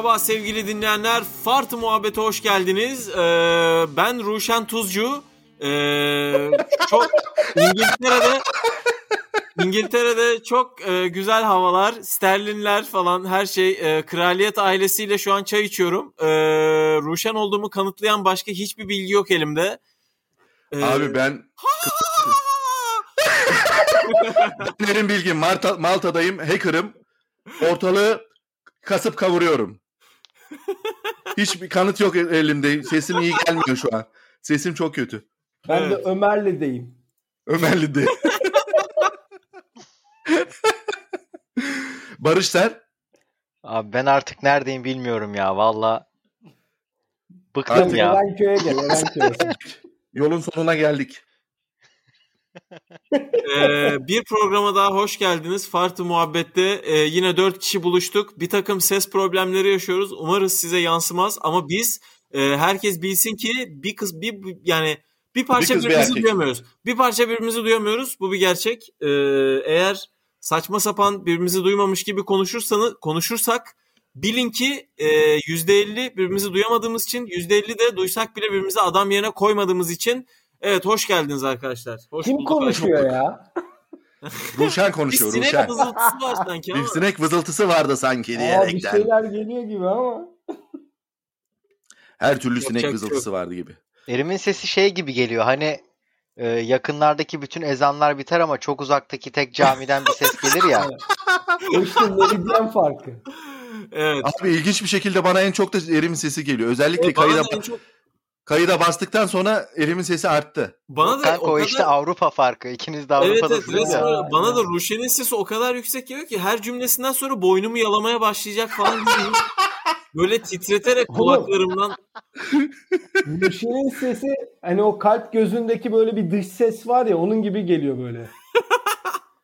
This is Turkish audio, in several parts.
Merhaba sevgili dinleyenler. Fart Muhabbet'e hoş geldiniz. Ee, ben Ruşen Tuzcu. Ee, çok İngiltere'de İngiltere'de çok e, güzel havalar, sterlinler falan her şey. E, kraliyet ailesiyle şu an çay içiyorum. E, Ruşen olduğumu kanıtlayan başka hiçbir bilgi yok elimde. E, Abi ben Benim bilgim Malta, Malta'dayım, hacker'ım. Ortalığı kasıp kavuruyorum. Hiçbir kanıt yok elimde. Sesim iyi gelmiyor şu an. Sesim çok kötü. Ben evet. de Ömerli'deyim. Ömerli'de. Barış sen? Abi ben artık neredeyim bilmiyorum ya valla. Bıktım Hadi ya. Erenköy'e gel Erenköy'e. Yolun sonuna geldik. Ee, bir programa daha hoş geldiniz. Fartı Muhabbet'te ee, yine dört kişi buluştuk. Bir takım ses problemleri yaşıyoruz. Umarız size yansımaz ama biz e, herkes bilsin ki bir kız bir yani bir parça bir birbirimizi bir duyamıyoruz. Bir parça birbirimizi duyamıyoruz. Bu bir gerçek. Ee, eğer saçma sapan birbirimizi duymamış gibi konuşursanız konuşursak bilin ki yüzde 50 birbirimizi duyamadığımız için %50 de duysak bile birbirimizi adam yerine koymadığımız için Evet hoş geldiniz arkadaşlar. Hoş Kim konuşuyor ya? Ruşen konuşuyor. Bir sinek vızıltısı var sanki ama. Bir sinek vızıltısı vardı sanki diyerekten. bir şeyler geliyor gibi ama. Her türlü sinek Yapacak vızıltısı yok. vardı gibi. Erim'in sesi şey gibi geliyor. Hani e, yakınlardaki bütün ezanlar biter ama çok uzaktaki tek camiden bir ses gelir ya. işte meridyen farkı. Evet. Abi ilginç bir şekilde bana en çok da Erim'in sesi geliyor. Özellikle e, kayıda çok... Kayıda bastıktan sonra elimin sesi arttı. Bana da Kanka o, o kadar... işte Avrupa farkı. İkiniz de Avrupa'dasınız evet, evet, ya. Bana da Ruşen'in sesi o kadar yüksek geliyor ki her cümlesinden sonra boynumu yalamaya başlayacak falan gibi. Böyle titreterek kulaklarımdan. Ruşen'in sesi hani o kalp gözündeki böyle bir dış ses var ya onun gibi geliyor böyle.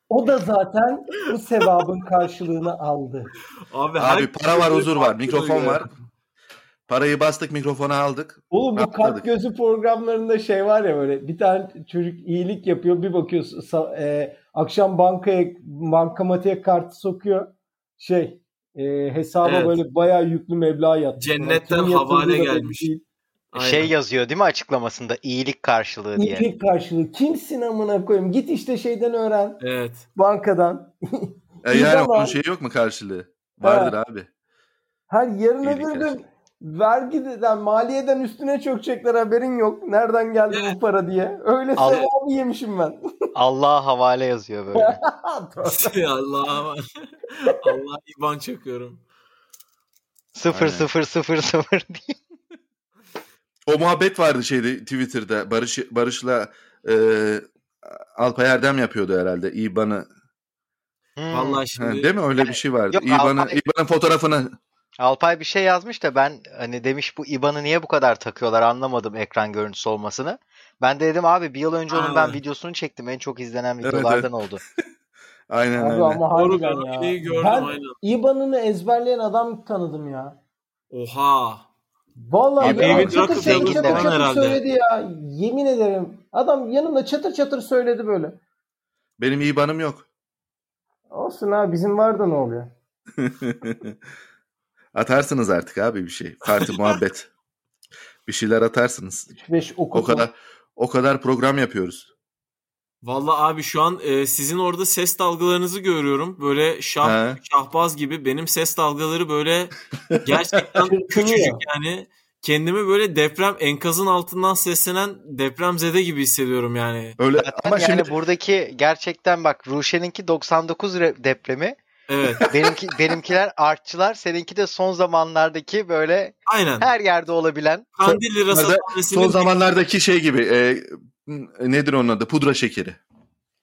O da zaten bu sevabın karşılığını aldı. Abi, Abi para var, huzur var, mikrofon var. Parayı bastık mikrofonu aldık. Oğlum bu kalp gözü programlarında şey var ya böyle bir tane çocuk iyilik yapıyor bir bakıyorsun e, akşam bankaya bankamatiğe kartı sokuyor şey e, hesaba evet. böyle bayağı yüklü meblağ yatmış. Cennetten havale gelmiş. Şey yazıyor değil mi açıklamasında iyilik karşılığı diye. İyilik karşılığı. Kimsin amına koyayım? Git işte şeyden öğren. Evet. Bankadan. e yani onun şey yok mu karşılığı? Vardır ha. abi. Her yarın öbür gün vergiden, maliyeden üstüne çökecekler haberin yok. Nereden geldi bu para diye. Öyle Al- sevabı yemişim ben. Allah'a havale yazıyor böyle. Allah'a Allah iban çakıyorum. Sıfır sıfır sıfır sıfır diye. O muhabbet vardı şeyde Twitter'da. Barış Barış'la e, Alpay Erdem yapıyordu herhalde. İban'ı Hmm. Vallahi şimdi... Ha, değil mi? Öyle bir şey vardı. İban'ın Alpay... İban'ın fotoğrafını Alpay bir şey yazmış da ben hani demiş bu IBAN'ı niye bu kadar takıyorlar anlamadım ekran görüntüsü olmasını. Ben de dedim abi bir yıl önce onun ben videosunu çektim. En çok izlenen videolardan evet, evet. oldu. aynen abi öyle. Ama harbiden ya. Gördüm, ben aynen. IBAN'ını ezberleyen adam tanıdım ya. Oha. Vallahi ya, ya çatır çatır, çatır, çatır söyledi ya. Yemin ederim. Adam yanımda çatır çatır söyledi böyle. Benim IBAN'ım yok. Olsun abi bizim var da ne oluyor? Atarsınız artık abi bir şey. Parti muhabbet. Bir şeyler atarsınız. Beş o kadar o kadar program yapıyoruz. Vallahi abi şu an e, sizin orada ses dalgalarınızı görüyorum. Böyle şah, He. şahbaz gibi benim ses dalgaları böyle gerçekten küçücük yani. Kendimi böyle deprem enkazın altından seslenen depremzede gibi hissediyorum yani. Öyle ama yani şimdi buradaki gerçekten bak Ruşen'inki 99 depremi Evet. Benimki benimkiler artçılar, seninki de son zamanlardaki böyle Aynen. her yerde olabilen. Kandilli rasathanesinin... Son zamanlardaki şey gibi. E, nedir onun adı? Pudra şekeri.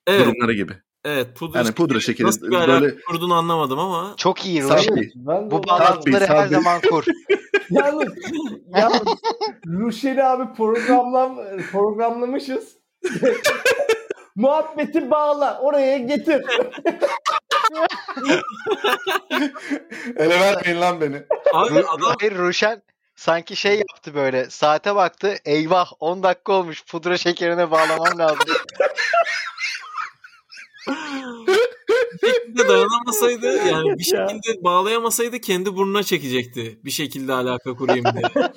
Evet. Durumları gibi. Evet pudra yani pudra şekeri. Nasıl bir böyle... kurduğunu anlamadım ama. Çok iyi Ruşen. Bu bağlantıları her zaman kur. yalnız, yalnız Ruşen'i abi programlam programlamışız. Muhabbeti bağla. Oraya getir. Ele vermeyin lan beni. Abi adam... Hayır Ruşen sanki şey yaptı böyle. Saate baktı. Eyvah 10 dakika olmuş. Pudra şekerine bağlamam lazım. bir şekilde dayanamasaydı yani bir şekilde bağlayamasaydı kendi burnuna çekecekti. Bir şekilde alaka kurayım diye.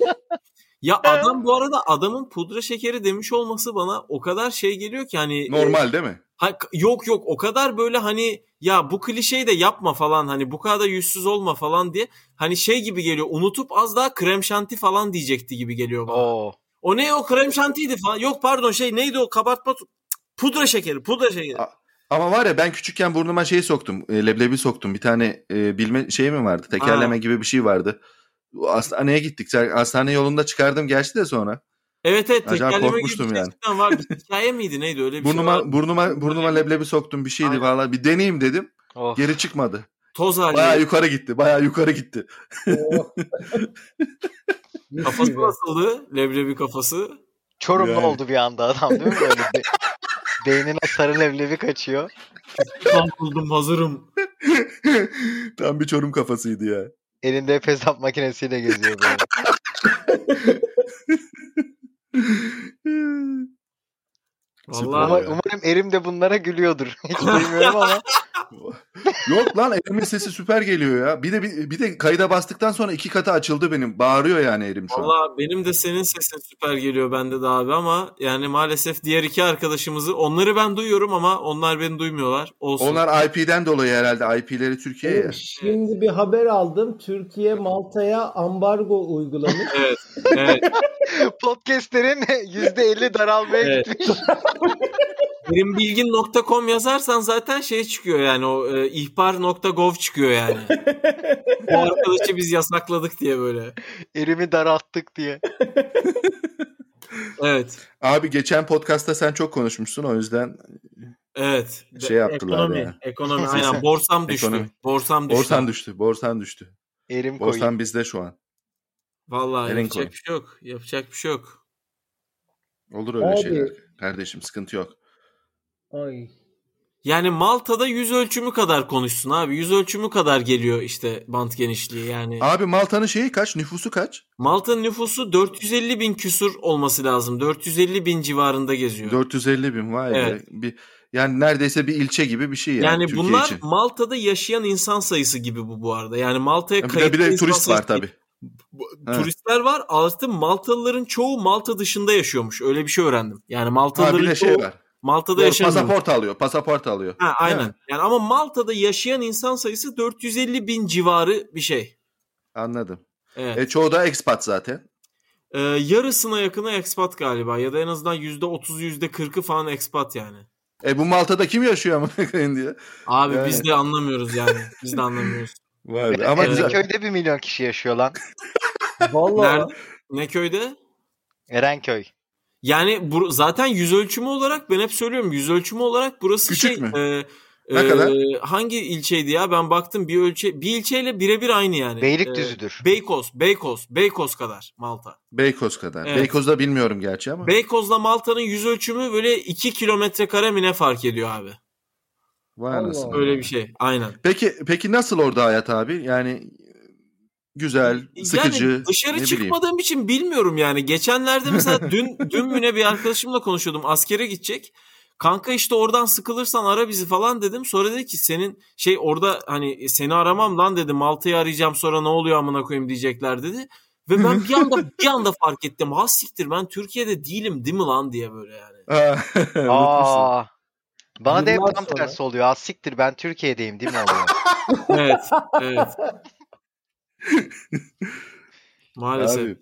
Ya adam bu arada adamın pudra şekeri demiş olması bana o kadar şey geliyor ki hani Normal değil mi? Ha, yok yok o kadar böyle hani ya bu klişeyi de yapma falan hani bu kadar yüzsüz olma falan diye hani şey gibi geliyor unutup az daha krem şanti falan diyecekti gibi geliyor bana. Oo. O ne o krem şantiydi falan yok pardon şey neydi o kabartma pudra şekeri pudra şekeri. A- Ama var ya ben küçükken burnuma şey soktum. e, leblebi soktum. Bir tane e, bilme şey mi vardı? Tekerleme Ha. gibi bir şey vardı. Hastaneye gittik. Hastane yolunda çıkardım gerçi de sonra. Evet evet Acayip tekerleme gibi korkmuştum bir şey yani. cidden var. Bir hikaye miydi neydi öyle bir şey Burnuma var. burnuma burnuma leblebi soktum bir şeydi Aynen. valla. Bir deneyeyim dedim. Oh. Geri çıkmadı. Toz hali. Baya yukarı gitti. Baya yukarı gitti. Oh. Kafası gibi. nasıldı? Leblebi kafası. Çorumlu Yani. oldu bir anda adam değil mi? Böyle be- beynine sarı leblebi kaçıyor. Tam buldum hazırım. Tam bir çorum kafasıydı ya. Elinde hep hesap makinesiyle geziyor böyle. Vallahi ya. umarım Erim de bunlara gülüyordur. Hiç bilmiyorum ama. Yok lan Erim'in sesi süper geliyor ya. Bir de bir, bir de kayda bastıktan sonra iki katı açıldı benim. Bağırıyor yani Erim şu an. Valla benim de senin sesin süper geliyor bende de abi ama yani maalesef diğer iki arkadaşımızı onları ben duyuyorum ama onlar beni duymuyorlar. Olsun. Onlar IP'den dolayı herhalde. IP'leri Türkiye'ye. Oğlum, Şimdi bir haber aldım. Türkiye Malta'ya ambargo uygulamış. Evet. Evet. Podcastlerin %50 daralmaya Evet. gitmiş. Erimbilgin.com yazarsan zaten şey çıkıyor yani o e, ihbar.gov çıkıyor yani. Bu arkadaşı biz yasakladık diye böyle. Erim'i daralttık diye. Evet. Abi geçen podcast'ta sen çok konuşmuşsun o yüzden Evet. Şey yaptılar ekonomi, ya. Ekonomi aynen borsam düştü. Ekonomi. Borsam düştü. borsan düştü. Borsan düştü. Erim koyun. Borsan bizde şu an. Vallahi Eren yapacak koy. bir şey yok. Yapacak bir şey yok. Olur öyle Abi. şeyler. Kardeşim sıkıntı yok. Ay. Yani Malta'da yüz ölçümü kadar konuşsun abi. Yüz ölçümü kadar geliyor işte bant genişliği yani. Abi Malta'nın şeyi kaç? Nüfusu kaç? Malta'nın nüfusu 450 bin küsur olması lazım. 450 bin civarında geziyor. 450 bin vay Evet. be. Bir, yani neredeyse bir ilçe gibi bir şey yani, yani Türkiye bunlar için. Malta'da yaşayan insan sayısı gibi bu bu arada. Yani Malta'ya Bir de, kayıtlı bir de insan turist sayısı var tabii. Evet. Turistler var. Artı Maltalıların çoğu Malta dışında yaşıyormuş. Öyle bir şey öğrendim. Yani Ha Maltalıların bir de çoğu şey var. Malta'da Doğru, yaşamıyor. pasaport alıyor. Pasaport alıyor. Ha, aynen. Yani ama Malta'da yaşayan insan sayısı 450 bin civarı bir şey. Anladım. Evet. E, çoğu da expat zaten. Ee, yarısına yakını expat galiba ya da en azından %30'u %40'ı falan expat yani. E bu Malta'da kim yaşıyor koyayım diye. Abi Yani. biz de anlamıyoruz yani. Biz de anlamıyoruz. Vay be. Ama Evet. güzel. Erenköy'de bir milyon kişi yaşıyor lan. Vallahi Nerede? Ne köyde? Erenköy. Yani bu, zaten yüz ölçümü olarak ben hep söylüyorum yüz ölçümü olarak burası Küçük şey. mü? e, Ne e, kadar? Hangi ilçeydi ya? Ben baktım bir ölçe bir ilçeyle birebir aynı yani. Beylikdüzü'dür. E, Beykoz, Beykoz, Beykoz kadar Malta. Beykoz kadar. Evet. Beykoz'da bilmiyorum gerçi ama. Beykoz'la Malta'nın yüz ölçümü böyle 2 kilometre kare mi ne fark ediyor abi? Vay Allah anasını. Öyle bir şey. Aynen. Peki peki nasıl orada hayat abi? Yani güzel, sıkıcı, yani dışarı ne bileyim. çıkmadığım için bilmiyorum yani. Geçenlerde mesela dün dün müne bir arkadaşımla konuşuyordum. Askere gidecek. Kanka işte oradan sıkılırsan ara bizi falan dedim. Sonra dedi ki senin şey orada hani seni aramam lan dedi. Malta'yı arayacağım sonra ne oluyor amına koyayım diyecekler dedi. Ve ben bir anda bir anda fark ettim. Ha siktir ben Türkiye'de değilim değil mi lan diye böyle yani. Aa. Bana da hep tam tersi oluyor. Az siktir ben Türkiye'deyim değil mi oluyor? Evet. Evet. Maalesef. Abi.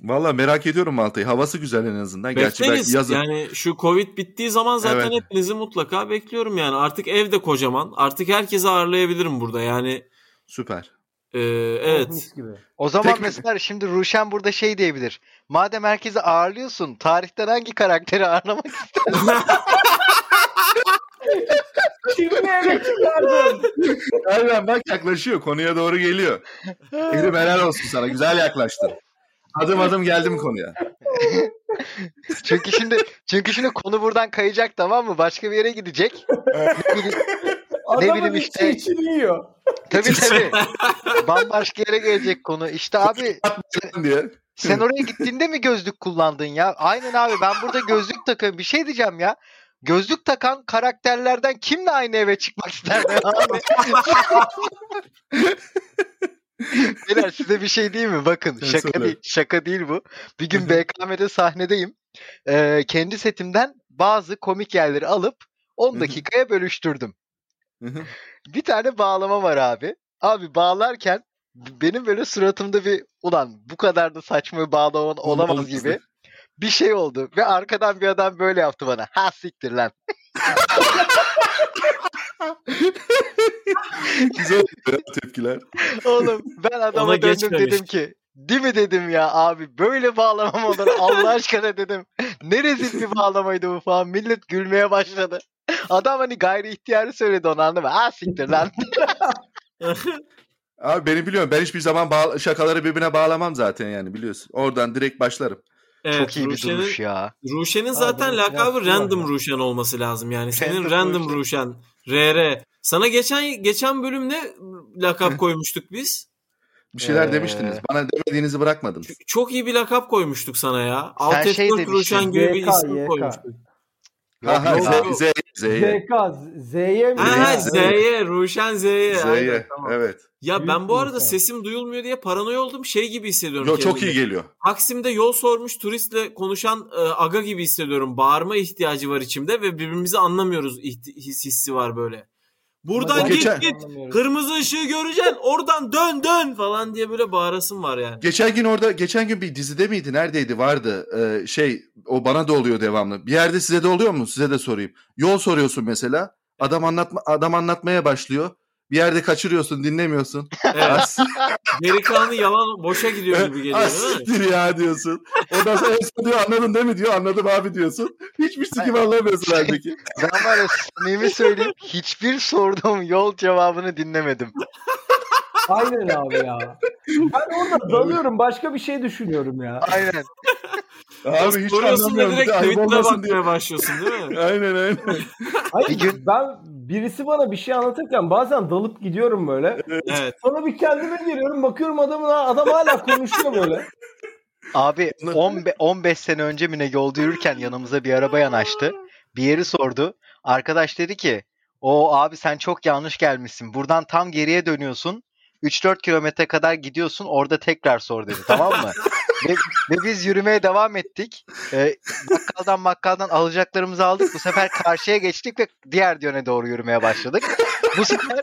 Valla merak ediyorum Malta'yı. Havası güzel en azından. Gerçi Bekleriz. belki yazın. Yani şu Covid bittiği zaman zaten Evet. hepinizi mutlaka bekliyorum yani. Artık ev de kocaman. Artık herkesi ağırlayabilirim burada. Yani Süper. e, evet. O zaman Tek- mesela şimdi Ruşen burada şey diyebilir. Madem herkesi ağırlıyorsun tarihten hangi karakteri ağırlamak Şimdi eve çıkardın. Aynen bak yaklaşıyor. Konuya doğru geliyor. Erim helal olsun sana. Güzel yaklaştın. Adım adım geldim konuya. Çünkü şimdi çünkü şimdi konu buradan kayacak tamam mı? Başka bir yere gidecek. Ne bileyim, içi işte. içini yiyor. tabii tabii. Bambaşka yere gelecek konu. İşte abi diye. sen oraya gittiğinde mi gözlük kullandın ya? Aynen abi ben burada gözlük takıyorum. Bir şey diyeceğim ya. Gözlük takan karakterlerden kimle aynı eve çıkmak isterdi abi? Beyler size bir şey değil mi? Bakın Sen şaka söyle. değil, şaka değil bu. Bir gün BKM'de sahnedeyim. Ee, kendi setimden bazı komik yerleri alıp 10 dakikaya bölüştürdüm. Bir tane bağlama var abi. Abi bağlarken benim böyle suratımda bir ulan bu kadar da saçma bir bağlama olamaz gibi bir şey oldu. Ve arkadan bir adam böyle yaptı bana. Ha siktir lan. Güzel tepkiler. Oğlum ben adama Ona döndüm geçmemiş. dedim ki Değil mi dedim ya abi böyle bağlamam olur Allah aşkına dedim. Ne rezil bir bağlamaydı bu falan. Millet gülmeye başladı. Adam hani gayri ihtiyarı söyledi onu anladın mı? Ha siktir lan. Abi beni biliyorum. Ben hiçbir zaman bağ- şakaları birbirine bağlamam zaten yani biliyorsun. Oradan direkt başlarım. Evet, Çok iyi bir Ruşen'in- duruş ya. Ruşen'in zaten Abi, lakabı Random ya. Ruşen olması lazım yani. Senin Random Random Ruşen. RR. Sana geçen geçen bölümde lakap koymuştuk biz. Bir şeyler Ee, demiştiniz. Bana demediğinizi bırakmadınız. Ç- Çok iyi bir lakap koymuştuk sana ya. Alt şey F4 demiştin. Ruşen gibi bir isim YK. koymuştuk. Ha ha yok, Z, yok. Z, Z'ye. ZK, Z'ye mi? Ha, ha Z'ye. Ruşen Z'ye. aynen, Z'ye. tamam. Evet. Ya Büyük ben bu arada insan. sesim duyulmuyor diye paranoya oldum. Şey gibi hissediyorum Yo, çok iyi geliyor. Taksim'de yol sormuş turistle konuşan e, aga gibi hissediyorum. Bağırma ihtiyacı var içimde ve birbirimizi anlamıyoruz his, hissi var böyle. Buradan git geçen- git. Kırmızı ışığı göreceksin. Oradan dön dön falan diye böyle bağırasım var yani. Geçen gün orada geçen gün bir dizide miydi? Neredeydi? Vardı. Ee, şey o bana da oluyor devamlı. Bir yerde size de oluyor mu? Size de sorayım. Yol soruyorsun mesela. Adam anlatma adam anlatmaya başlıyor. Bir yerde kaçırıyorsun, dinlemiyorsun. Evet. Geri kalanı yalan boşa gidiyor gibi geliyor değil mi? siktir ya diyorsun. Ondan sonra en son diyor anladın değil mi diyor. Anladım abi diyorsun. Hiçbir sikim anlamıyorsun halbuki. Ben var ya samimi söyleyeyim hiçbir sorduğum yol cevabını dinlemedim. Aynen abi ya. Ben orada dalıyorum başka bir şey düşünüyorum ya. Aynen. Abi hiç Soruyorsun da anlamıyorum. Direkt diye. bakmaya başlıyorsun değil mi? Aynen aynen. Hayır Bir gün- ben birisi bana bir şey anlatırken bazen dalıp gidiyorum böyle. Evet. Sonra bir kendime geliyorum bakıyorum adamın adam hala konuşuyor böyle. Abi 15, 15 sene önce mi ne yolda yürürken yanımıza bir araba yanaştı. Bir yeri sordu. Arkadaş dedi ki o abi sen çok yanlış gelmişsin. Buradan tam geriye dönüyorsun. 3-4 kilometre kadar gidiyorsun orada tekrar sor dedi tamam mı? ve, ve biz yürümeye devam ettik. Ee, bakkaldan bakkaldan alacaklarımızı aldık. Bu sefer karşıya geçtik ve diğer yöne doğru yürümeye başladık. Bu sefer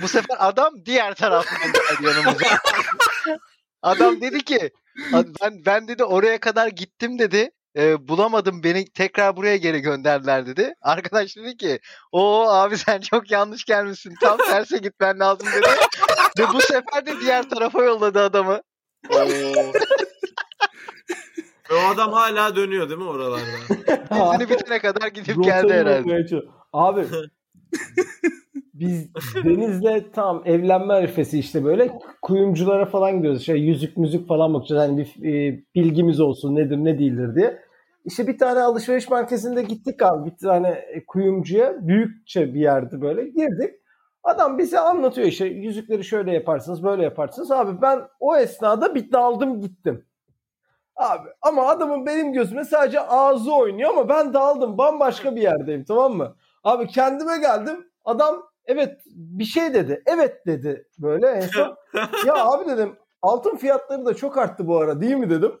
bu sefer adam diğer taraftan geldi yanımıza. Adam dedi ki ben ben dedi oraya kadar gittim dedi. E, bulamadım beni tekrar buraya geri gönderdiler dedi. Arkadaş dedi ki o abi sen çok yanlış gelmişsin. Tam terse gitmen lazım dedi. Ve bu sefer de diğer tarafa yolladı adamı. Ve o adam hala dönüyor değil mi oralarda? Dizini bitene kadar gidip geldi herhalde. Abi biz Deniz'le tam evlenme arifesi işte böyle kuyumculara falan gidiyoruz. Şey yüzük müzik falan bakacağız. Hani bir e, bilgimiz olsun nedir ne değildir diye. İşte bir tane alışveriş merkezinde gittik abi. Bir tane kuyumcuya büyükçe bir yerdi böyle girdik. Adam bize anlatıyor işte yüzükleri şöyle yaparsınız böyle yaparsınız. Abi ben o esnada bir daldım gittim. Abi ama adamın benim gözüme sadece ağzı oynuyor ama ben daldım bambaşka bir yerdeyim tamam mı? Abi kendime geldim adam evet bir şey dedi evet dedi böyle en son. ya abi dedim altın fiyatları da çok arttı bu ara değil mi dedim.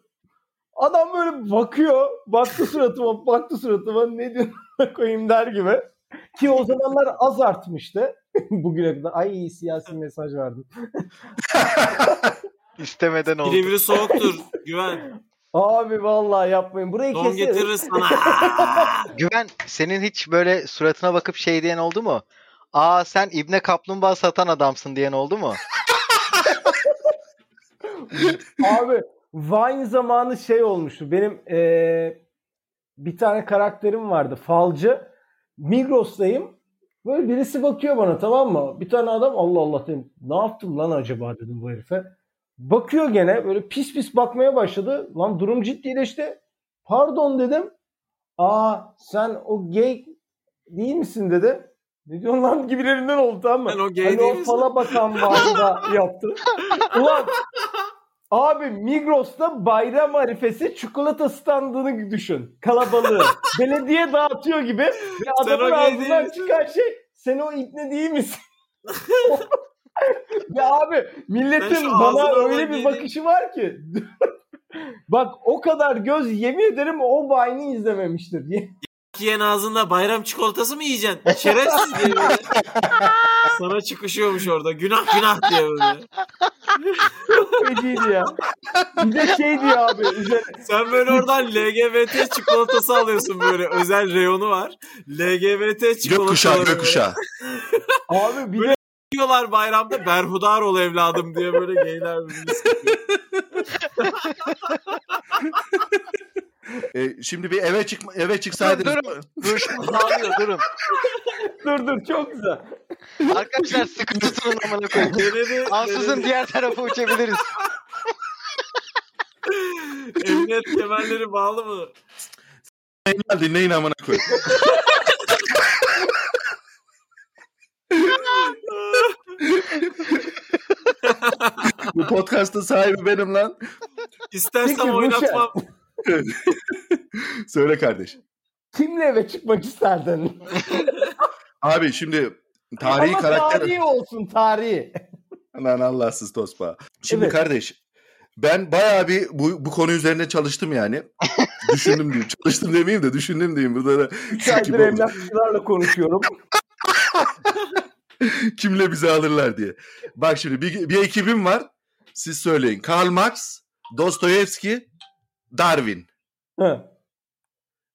Adam böyle bakıyor baktı suratıma baktı suratıma ne diyorsun koyayım der gibi. Ki o zamanlar az artmıştı. Bugüne kadar. Ay siyasi mesaj verdim. İstemeden oldu. Silivri soğuktur. Güven. Abi vallahi yapmayın. Burayı Don keseriz. getiririz sana. Güven senin hiç böyle suratına bakıp şey diyen oldu mu? Aa sen İbne Kaplumbağa satan adamsın diyen oldu mu? Abi Vine zamanı şey olmuştu. Benim eee, bir tane karakterim vardı. Falcı. Migros'tayım. Böyle birisi bakıyor bana tamam mı? Bir tane adam Allah Allah dedim. Ne yaptım lan acaba dedim bu herife. Bakıyor gene böyle pis pis bakmaya başladı. Lan durum ciddileşti. Pardon dedim. Aa sen o gay değil misin dedi. Ne diyorsun lan gibilerinden oldu tamam mı? Ben o gay hani o fala bakan Vine'da yaptı. Ulan Abi Migros'ta bayram arifesi çikolata standını düşün. Kalabalığı. Belediye dağıtıyor gibi ve adamın ağzından çıkan şey sen o ipne değil misin? ya abi milletin bana öyle bir bakışı var ki. Bak o kadar göz yemin ederim o Vine'i izlememiştir. Yiyen ağzında bayram çikolatası mı yiyeceksin? Şerefsiz diye böyle. Sana çıkışıyormuş orada. Günah günah diye böyle. Feciydi ya. Bir de şey diyor abi. üzerine- Sen böyle oradan LGBT çikolatası alıyorsun böyle. Özel reyonu var. LGBT çikolatası. Gökkuşağı gökkuşağı. Abi bir Böyle de Diyorlar bayramda berhudar ol evladım diye böyle geyler birbirini. E, şimdi bir eve çıkma eve Dur, çıksaydınız. durun. Dur bağırıyor durun. dur dur çok güzel. Arkadaşlar sıkı tutun amına koyayım. Ansızın diğer tarafa uçabiliriz. Emniyet kemerleri bağlı mı? Dinleyin amına koyayım. Bu podcast'ın sahibi benim lan. Bu oynatmam. Söyle kardeş. Kimle eve çıkmak isterdin? Abi şimdi tarihi Ama karakter... tarihi olsun tarihi. Lan Allahsız tospa. Şimdi Evet. kardeş ben bayağı bir bu, bu konu üzerine çalıştım yani. düşündüm diyeyim. Çalıştım demeyeyim de düşündüm diyeyim. Burada da 3 aydır emlakçılarla konuşuyorum. kimle bizi alırlar diye. Bak şimdi bir, bir ekibim var. Siz söyleyin. Karl Marx, Dostoyevski, Darwin. Hı.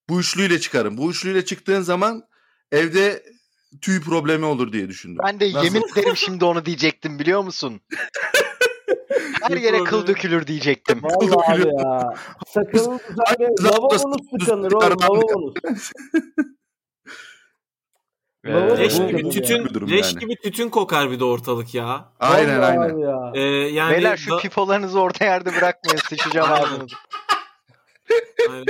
Bu üçlüyle çıkarım. Bu üçlüyle çıktığın zaman evde tüy problemi olur diye düşündüm. Ben de Nasıl? yemin ederim şimdi onu diyecektim biliyor musun? Her yere kıl dökülür diyecektim. Vallahi abi dökülüyor. ya. Zaten lavabonuz tıkanır oğlum lavabonuz. Ee, Leş gibi tütün, bu durum leş yani. gibi tütün kokar bir de ortalık ya. Aynen Vallahi aynen. Ya. Ee, yani Beyler şu da- pipolarınızı orta yerde bırakmayın sıçacağım ağzınızı. Aynen.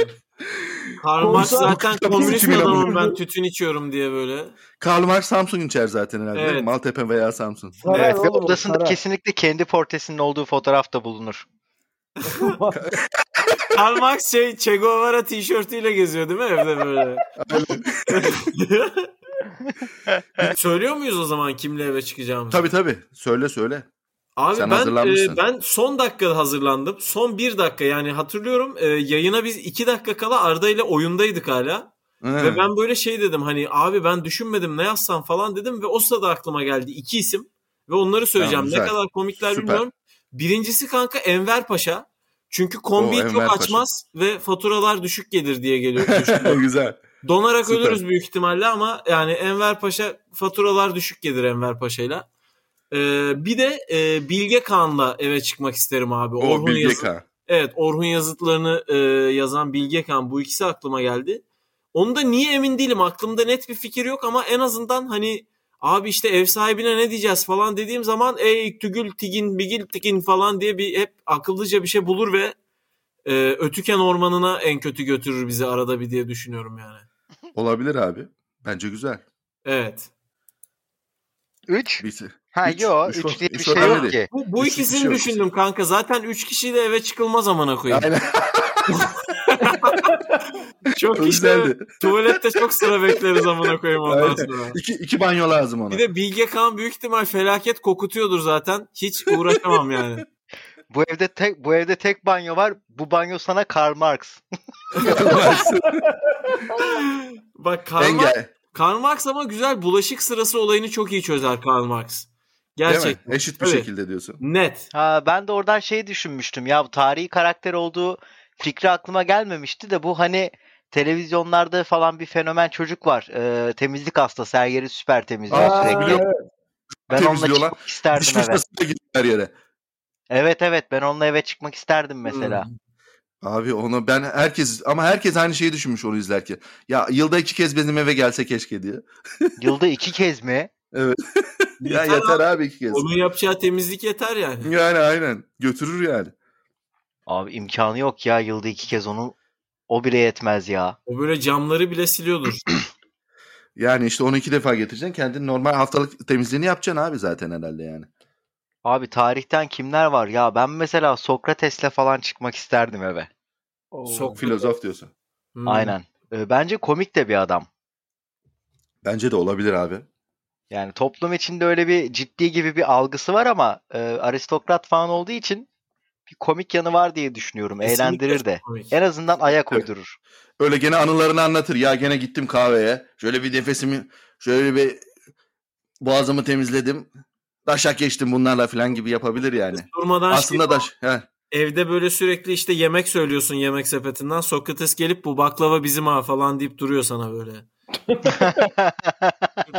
Karl Marx zaten komünist adamım ben tütün içiyorum diye böyle. Karl Marx Samsung içer zaten herhalde. değil mi? Evet. Maltepe veya Samsung. Sarar Evet ve odasında sarar. kesinlikle kendi portresinin olduğu fotoğraf da bulunur. Karl Marx şey Che Guevara tişörtüyle geziyor değil mi evde böyle? Söylüyor muyuz o zaman kimle eve çıkacağımızı? Tabii tabii. Söyle söyle. Abi Sen ben e, ben son dakikada hazırlandım. Son bir dakika yani hatırlıyorum e, yayına biz iki dakika kala Arda ile oyundaydık hala. Hı. Ve ben böyle şey dedim hani abi ben düşünmedim ne yazsam falan dedim ve o sırada aklıma geldi iki isim ve onları söyleyeceğim. Tamam, ne kadar komikler Süper. bilmiyorum. Birincisi kanka Enver Paşa. Çünkü kombiyi O, çok Enver Paşa. açmaz ve faturalar düşük gelir diye geliyor. Güzel. Donarak Süper. ölürüz büyük ihtimalle ama yani Enver Paşa faturalar düşük gelir Enver Paşa'yla. Ee, bir de e, Bilge Kağan'la eve çıkmak isterim abi. O Orhun Bilge Yazıt- Kağan. Evet Orhun yazıtlarını e, yazan Bilge Kağan bu ikisi aklıma geldi. Onda niye emin değilim aklımda net bir fikir yok ama en azından hani abi işte ev sahibine ne diyeceğiz falan dediğim zaman ey tügül tigin bigil tigin falan diye bir hep akıllıca bir şey bulur ve e, Ötüken ormanına en kötü götürür bizi arada bir diye düşünüyorum yani. Olabilir abi. Bence güzel. Evet. 3? Bir, Ha Üç, yo üç 3 var. diye bir Üç şey yok ki. Bu, bu Üç- ikisini şey yok. düşündüm kanka. Zaten 3 kişiyle eve çıkılmaz amına koyayım. Aynen. Çok işte tuvalette çok sıra bekleriz amına koyayım ondan Aynen. sonra. İki, iki banyo lazım ona. Bir de Bilge Kağan büyük ihtimal felaket kokutuyordur zaten. Hiç uğraşamam yani. Bu evde tek bu evde tek banyo var. Bu banyo sana Karl Marx. Bak Karl Marx. Karl Marx ama güzel bulaşık sırası olayını çok iyi çözer Karl Marx. Değil Gerçek. mi? Eşit bir Evet. şekilde diyorsun. Net. Ha ben de oradan şey düşünmüştüm. Ya bu tarihi karakter olduğu fikri aklıma gelmemişti de bu hani televizyonlarda falan bir fenomen çocuk var. Ee, temizlik hastası her yeri süper temizliyor Aa, sürekli. biliyorum. Ben onunla çıkmak isterdim Diş evet. fırçasıyla gidiyor her yere. Evet evet ben onunla eve çıkmak isterdim mesela. Hmm. Abi onu ben herkes ama herkes aynı şeyi düşünmüş onu izlerken. Ya yılda iki kez benim eve gelse keşke diye. Yılda iki kez mi? Ya Yeter yeter abi. abi iki kez. Onun yapacağı temizlik yeter yani. Yani aynen. Götürür yani. Abi imkanı yok ya yılda iki kez onu o bile yetmez ya. O böyle camları bile siliyordur. Yani işte onu iki defa getireceksin. Kendin normal haftalık temizliğini yapacaksın abi zaten herhalde yani. Abi tarihten kimler var? Ya ben mesela Sokrates'le falan çıkmak isterdim eve. Oo. Sok- Filozof diyorsun. Hmm. Aynen. Ee, bence komik de bir adam. Bence de olabilir abi. Yani toplum içinde öyle bir ciddi gibi bir algısı var ama e, aristokrat falan olduğu için bir komik yanı var diye düşünüyorum. Kesinlikle Eğlendirir de. komik. En azından ayak Evet. uydurur. Öyle gene anılarını anlatır. Ya gene gittim kahveye. Şöyle bir nefesimi şöyle bir boğazımı temizledim. Daşak geçtim bunlarla falan gibi yapabilir yani. Durmadan Aslında şey- daş. He. evde böyle sürekli işte yemek söylüyorsun yemek sepetinden. Sokrates gelip bu baklava bizim ha falan deyip duruyor sana böyle.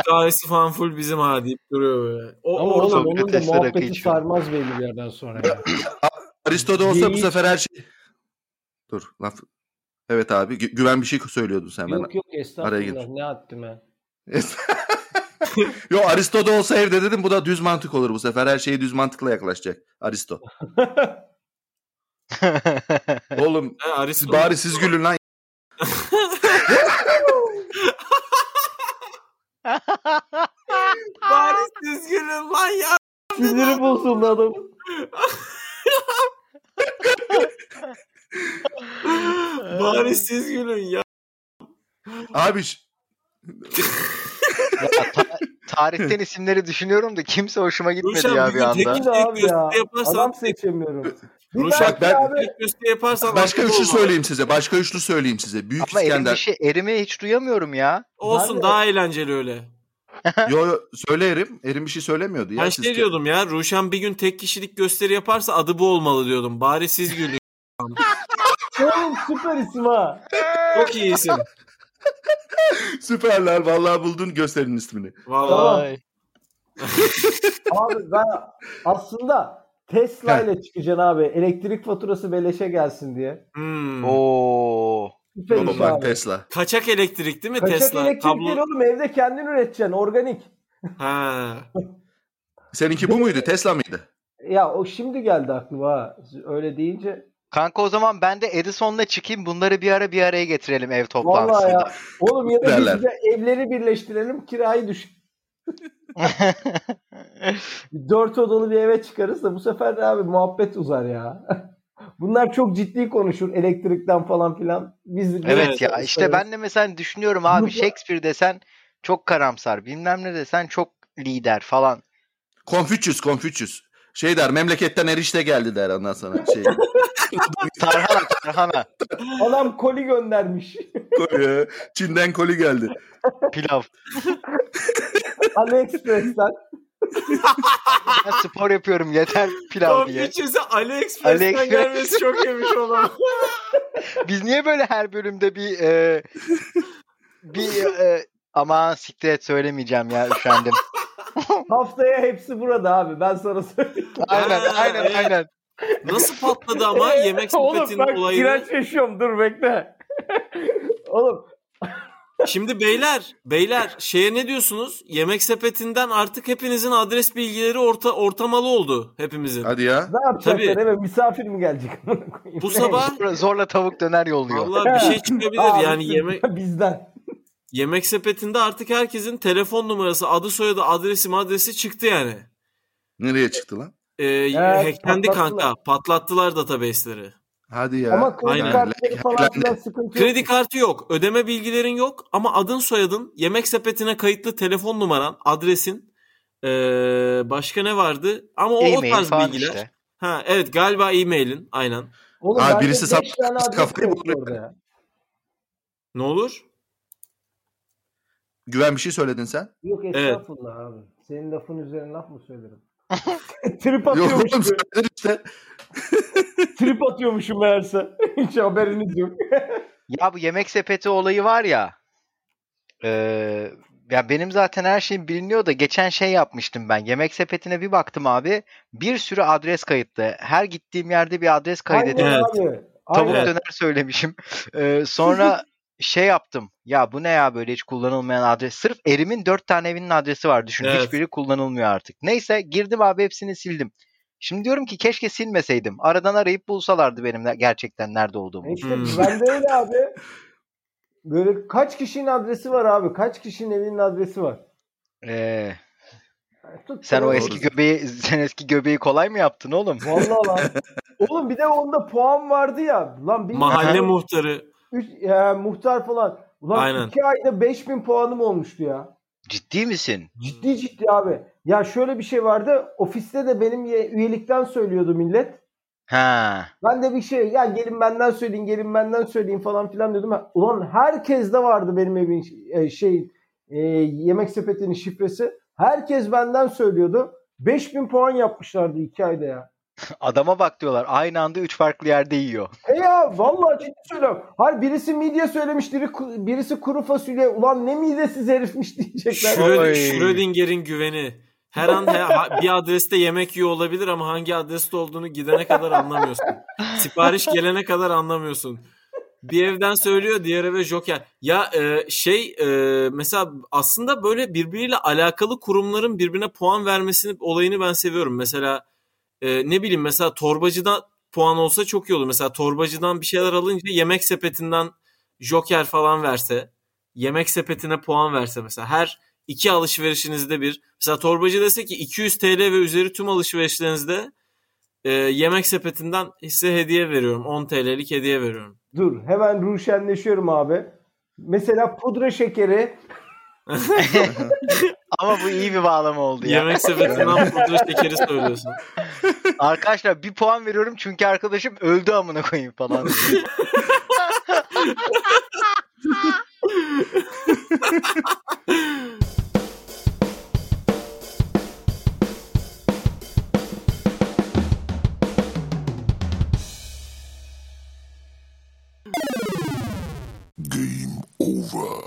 Kahvesi falan full bizim ha deyip duruyor böyle. O Ama orada oğlum onun da muhabbeti içiyor. sarmaz belli bir yerden sonra. ya. Aristo da olsa bu Geyik- sefer her şey... Dur laf. Evet abi gü- güven bir şey söylüyordun sen bana. yok yok Araya estağfurullah gir. ne attım ben. Yo Aristo da olsa evde dedim bu da düz mantık olur bu sefer. Her şeye düz mantıkla yaklaşacak Aristo. Oğlum He, Aristo siz bari siz gülün lan. Bari siz gülün lan ya. Siniri bozuldu adamın. Bari siz gülün ya. Abi Ya ta- tarihten isimleri düşünüyorum da kimse hoşuma gitmedi Ruşen ya bir anda. tek- Kim abi ya? yaparsan- Adam seçemiyorum. Ruşen ben- abi yaparsan başka üçlü söyleyeyim size. Başka üçlü söyleyeyim size. Büyük Ama İskender. bir şey, erimi hiç duyamıyorum ya. Olsun daha eğlenceli öyle. Yo yo söyle Erim. Erim bir şey söylemiyordu ya. Ben siz- şey diyordum ya Ruşen bir gün tek kişilik gösteri yaparsa adı bu olmalı diyordum. Bari siz gülün. oğlum süper isim ha. Çok iyi isim. Süperler. Vallahi buldun gösterinin ismini. Vallahi. Tamam. Abi ben aslında Tesla ile çıkacaksın abi. Elektrik faturası beleşe gelsin diye. Hmm. Oo. Süper. Tesla. Kaçak elektrik değil mi Kaçak Tesla? elektrik Kablo. değil oğlum evde kendin üreteceksin organik. Ha. Seninki bu muydu? Tesla mıydı? Ya o şimdi geldi aklıma ha. Öyle deyince. Kanka o zaman ben de Edison'la çıkayım bunları bir ara bir araya getirelim ev Vallahi toplantısında. ya. Oğlum ya da Derler. biz de evleri birleştirelim kirayı düşün. Dört odalı bir eve çıkarız da bu sefer de abi muhabbet uzar ya. Bunlar çok ciddi konuşur elektrikten falan filan. Biz evet ya işte ben de mesela düşünüyorum abi Shakespeare desen çok karamsar bilmem ne desen çok lider falan. Confucius, Confucius. Şey der memleketten erişte geldi der ondan sonra. Şey, Tarhana tarhana Adam koli göndermiş. Kore, Çin'den koli geldi. pilav. AliExpress'ten. Ben spor yapıyorum yeter pilav diye. Confucius'e AliExpress'ten AliExpress. gelmesi çok yemiş olan. Biz niye böyle her bölümde bir e, bir e, aman siktir et söylemeyeceğim ya üşendim. Haftaya hepsi burada abi. Ben sana söyleyeyim. Aynen aynen aynen. Nasıl patladı ama yemek Oğlum sepetinin olayını? direnç yaşıyorum. Dur bekle. Oğlum Şimdi beyler, beyler şeye ne diyorsunuz? Yemek sepetinden artık hepinizin adres bilgileri orta ortamalı oldu hepimizin. Hadi ya. ne yapacaklar? Eve misafir mi gelecek? Amına koyayım. Bu sabah Zorla tavuk döner yolluyor. vallahi bir şey çıkabilir Aa, yani yemek Bizden. yemek sepetinde artık herkesin telefon numarası, adı soyadı, adresi, adresi çıktı yani. Nereye çıktı lan? Ee, hacklendi patlattılar. kanka. Patlattılar database'leri. Hadi ya. Ama kredi Aynen. kartları falan Hacklendi. filan sıkıntı Kredi yok. kartı yok. Ödeme bilgilerin yok. Ama adın soyadın, yemek sepetine kayıtlı telefon numaran, adresin. ee, başka ne vardı? Ama o, o tarz bilgiler. işte. Ha evet galiba e-mailin. Aynen. Oğlum bende birisi sap- kafayı yok buluyor. orada ya. Ne olur? Güven bir şey söyledin sen. Yok Evet. estağfurullah abi. Senin lafın üzerine laf mı söylerim? Trip Yok atıyormuşum. oğlum işte. Trip atıyormuşum meğerse. Hiç haberiniz yok. Ya bu yemek sepeti olayı var ya. e, ya benim zaten her şeyim biliniyor da geçen şey yapmıştım ben. Yemek sepetine bir baktım abi. Bir sürü adres kayıtlı. Her gittiğim yerde bir adres kaydediyor. Aynen Evet. abi. Tavuk Aynen. döner söylemişim. E, sonra şey yaptım. Ya bu ne ya böyle hiç kullanılmayan adres. Sırf Erim'in dört tane evinin adresi var. Düşün Evet. hiçbiri kullanılmıyor artık. Neyse girdim abi hepsini sildim. Şimdi diyorum ki keşke silmeseydim. Aradan arayıp bulsalardı benim gerçekten nerede olduğumu. E İşte Hmm. ben de öyle abi. Böyle kaç kişinin adresi var abi? Kaç kişinin evinin adresi var? Ee, Sen o Doğru. eski göbeği sen eski göbeği kolay mı yaptın oğlum? Vallahi lan. Oğlum bir de onda puan vardı ya. Lan bir Mahalle muhtarı. Üç, e, muhtar falan. Ulan Aynen. iki ayda 5000 puanım olmuştu ya. Ciddi misin? Ciddi ciddi abi. Ya şöyle bir şey vardı. Ofiste de benim ye- üyelikten söylüyordu millet. Ha. Ben de bir şey ya gelin benden söyleyin gelin benden söyleyin falan filan diyordum. Ha, Ulan herkes de vardı benim evin e, şey e, yemek sepetinin şifresi. Herkes benden söylüyordu. 5000 puan yapmışlardı iki ayda ya. Adama bak diyorlar. Aynı anda üç farklı yerde yiyor. E ya vallahi ciddi söylüyorum. Hayır birisi midye söylemiş, biri, birisi kuru fasulye. Ulan ne midesiz herifmiş diyecekler. Schröd- Schrödinger'in güveni. Her an he- bir adreste yemek yiyor olabilir ama hangi adreste olduğunu gidene kadar anlamıyorsun. Sipariş gelene kadar anlamıyorsun. Bir evden söylüyor, diğer eve joker. Ya e, şey e, mesela aslında böyle birbiriyle alakalı kurumların birbirine puan vermesini olayını ben seviyorum. Mesela e, ne bileyim mesela torbacıdan puan olsa çok iyi olur. Mesela torbacıdan bir şeyler alınca yemek sepetinden joker falan verse, yemek sepetine puan verse mesela her iki alışverişinizde bir. Mesela torbacı dese ki 200 TL ve üzeri tüm alışverişlerinizde e, yemek sepetinden size hediye veriyorum. 10 TL'lik hediye veriyorum. Dur hemen ruşenleşiyorum abi. Mesela pudra şekeri Ama bu iyi bir bağlama oldu ya. Yemek sepetinden pudra şekeri söylüyorsun. Arkadaşlar bir puan veriyorum çünkü arkadaşım öldü amına koyayım falan. Game over.